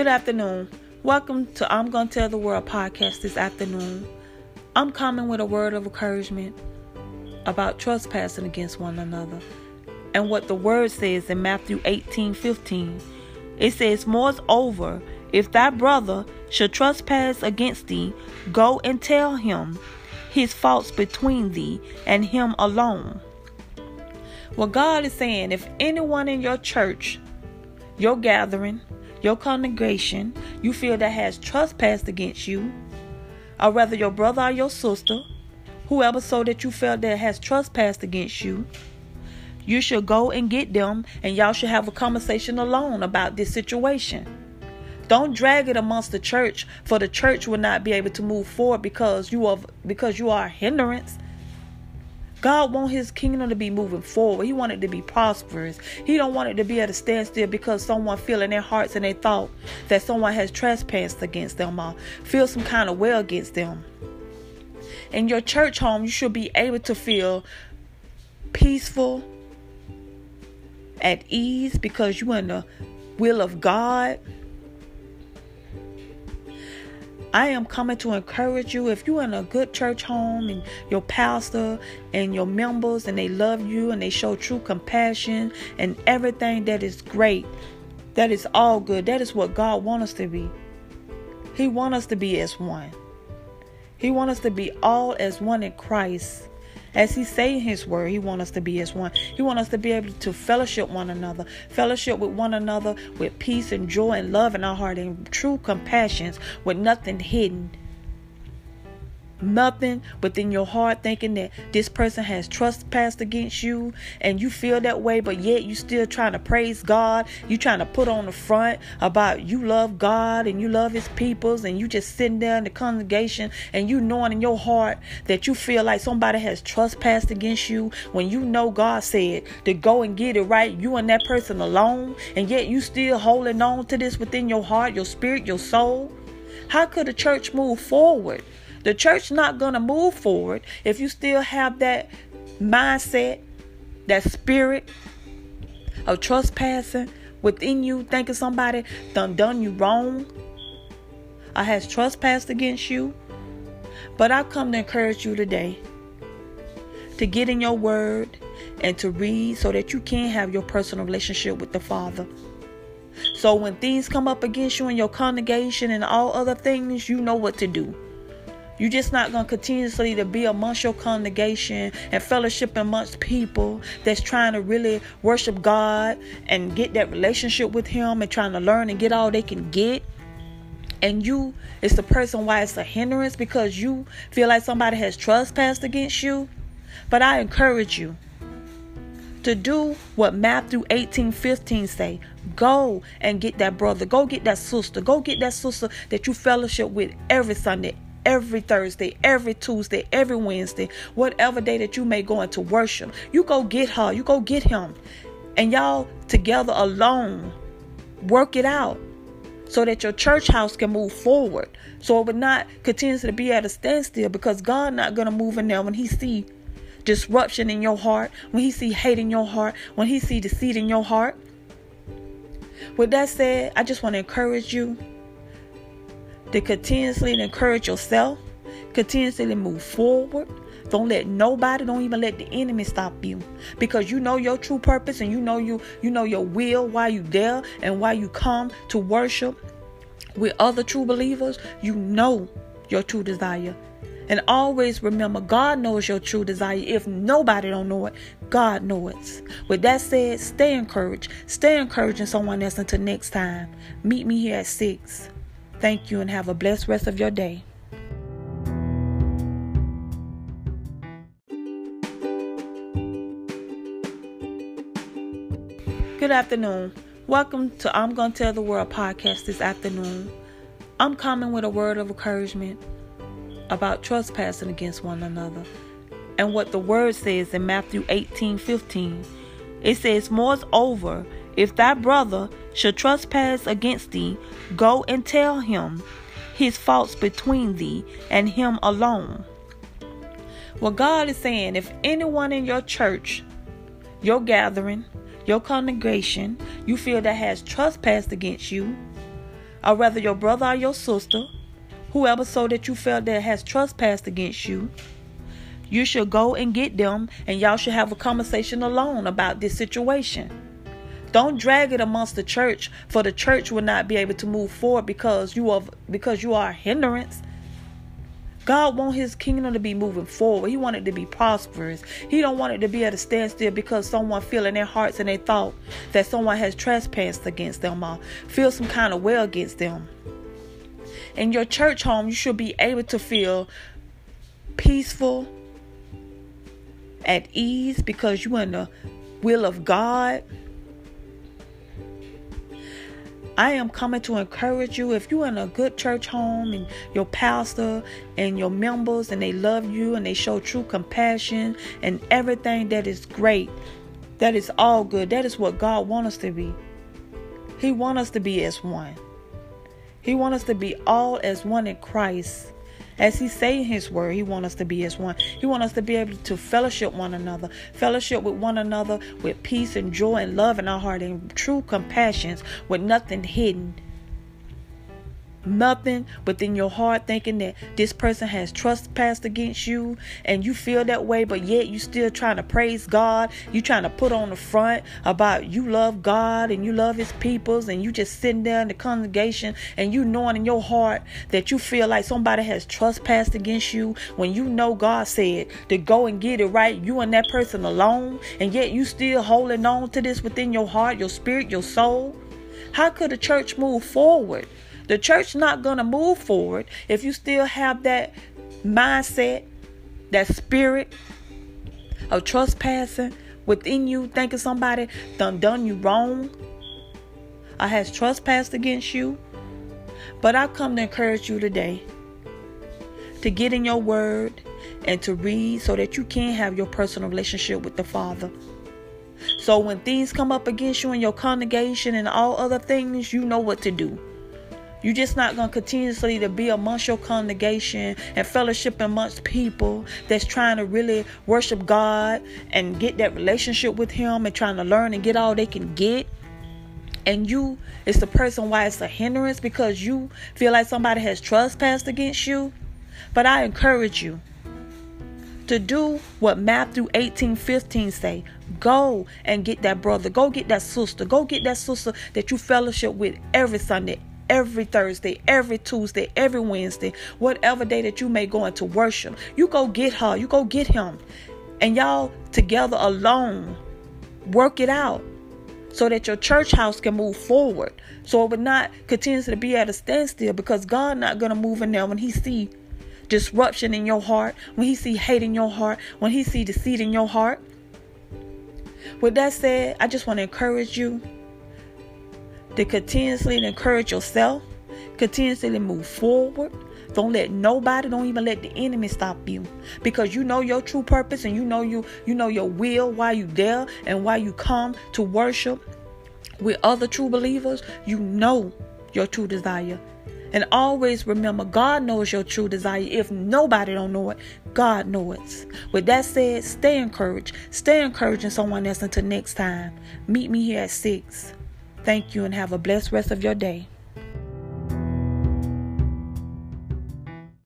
Good afternoon. Welcome to I'm Gonna Tell the World podcast this afternoon. I'm coming with a word of encouragement about trespassing against one another and what the word says in Matthew 18 15. It says, Moreover, if thy brother should trespass against thee, go and tell him his faults between thee and him alone. What God is saying, if anyone in your church, your gathering, your congregation, you feel that has trespassed against you, or whether your brother or your sister, whoever so that you feel that has trespassed against you, you should go and get them and y'all should have a conversation alone about this situation. Don't drag it amongst the church, for the church will not be able to move forward because you are because you are a hindrance. God want his kingdom to be moving forward. He wanted to be prosperous. He don't want it to be at a standstill because someone feel in their hearts and they thought that someone has trespassed against them or feel some kind of way against them. In your church home, you should be able to feel peaceful, at ease because you're in the will of God. I am coming to encourage you. If you're in a good church home and your pastor and your members and they love you and they show true compassion and everything that is great, that is all good. That is what God wants us to be. He wants us to be as one. He wants us to be all as one in Christ. As he say in his word, he want us to be as one. He want us to be able to fellowship one another, fellowship with one another with peace and joy and love in our heart and true compassions with nothing hidden nothing within your heart thinking that this person has trespassed against you and you feel that way but yet you still trying to praise god. You trying to put on the front about you love god and you love his peoples and you just sitting there in the congregation and you knowing in your heart that you feel like somebody has trespassed against you when you know god said to go and get it right you and that person alone and yet you still holding on to this within your heart your spirit your soul? How could a church move forward the church not going to move forward if you still have that mindset, that spirit of trespassing within you, thinking somebody done done you wrong or has trespassed against you. But I come to encourage you today to get in your word and to read so that you can have your personal relationship with the Father. So when things come up against you in your congregation and all other things, you know what to do. You're just not going to continuously to be amongst your congregation and fellowship amongst people that's trying to really worship God and get that relationship with Him and trying to learn and get all they can get. And you it's the person why it's a hindrance because you feel like somebody has trespassed against you. But I encourage you to do what Matthew 18 15 say. Go and get that brother. Go get that sister. Go get that sister that you fellowship with every Sunday, every Thursday, every Tuesday, every Wednesday, whatever day that you may go into worship. You go get her, you go get him, and y'all together alone work it out so that your church house can move forward. So it would not continue to be at a standstill because God not gonna move in there when He see disruption in your heart, when He see hate in your heart, when He see deceit in your heart. With that said, I just want to encourage you to continuously encourage yourself, continuously move forward. Don't let nobody, don't even let the enemy stop you. Because you know your true purpose and you know you you know your will, why you there and why you come to worship with other true believers. You know your true desire. And always remember, God knows your true desire. If nobody don't know it, God knows it. With that said, stay encouraged. Stay encouraging someone else until next time. Meet me here at 6. Thank you and have a blessed rest of your day. Good afternoon. Welcome to I'm Gonna Tell the World podcast this afternoon. I'm coming with a word of encouragement about trespassing against one another and what the word says in Matthew 18 15. It says, Moreover, if thy brother should trespass against thee, go and tell him his faults between thee and him alone. What God is saying, if anyone in your church, your gathering, your congregation, you feel that has trespassed against you, or rather your brother or your sister, whoever so that you felt that has trespassed against you, you should go and get them and y'all should have a conversation alone about this situation. Don't drag it amongst the church, for the church will not be able to move forward because you are because you are a hindrance. God want his kingdom to be moving forward. He wanted to be prosperous. He don't want it to be at a standstill because someone feel in their hearts and they thought that someone has trespassed against them or feel some kind of way against them. In your church home, you should be able to feel peaceful, at ease because you're in the will of God. I am coming to encourage you if you're in a good church home and your pastor and your members and they love you and they show true compassion and everything that is great. That is all good. That is what God wants us to be. He wants us to be as one. He wants us to be all as one in Christ. As he say in his word, he want us to be as one. He want us to be able to fellowship one another, fellowship with one another with peace and joy and love in our heart and true compassions with nothing hidden nothing within your heart thinking that this person has trespassed against you and you feel that way but yet you still trying to praise god. You trying to put on the front about you love god and you love his peoples and you just sitting there in the congregation and you knowing in your heart that you feel like somebody has trespassed against you when you know god said to go and get it right you and that person alone and yet you still holding on to this within your heart your spirit your soul? How could a church move forward the church not going to move forward if you still have that mindset, that spirit of trespassing within you, thinking somebody done done you wrong or has trespassed against you. But I come to encourage you today to get in your word and to read so that you can have your personal relationship with the Father. So when things come up against you in your congregation and all other things, you know what to do. You're just not going to continuously to be amongst your congregation and fellowship amongst people that's trying to really worship God and get that relationship with Him and trying to learn and get all they can get. And you it's the person why it's a hindrance because you feel like somebody has trespassed against you. But I encourage you to do what Matthew 18 15 say. Go and get that brother. Go get that sister. Go get that sister that you fellowship with every Sunday, every Thursday, every Tuesday, every Wednesday, whatever day that you may go into worship. You go get her, you go get him, and y'all together alone work it out so that your church house can move forward. So it would not continue to be at a standstill because God not gonna move in there when He see disruption in your heart, when He see hate in your heart, when He see deceit in your heart. With that said, I just want to encourage you to continuously encourage yourself, continuously move forward. Don't let nobody, don't even let the enemy stop you. Because you know your true purpose and you know you you know your will, why you there and why you come to worship with other true believers. You know your true desire. And always remember, God knows your true desire. If nobody don't know it, God knows it. With that said, stay encouraged. Stay encouraging someone else until next time. Meet me here at 6. Thank you and have a blessed rest of your day.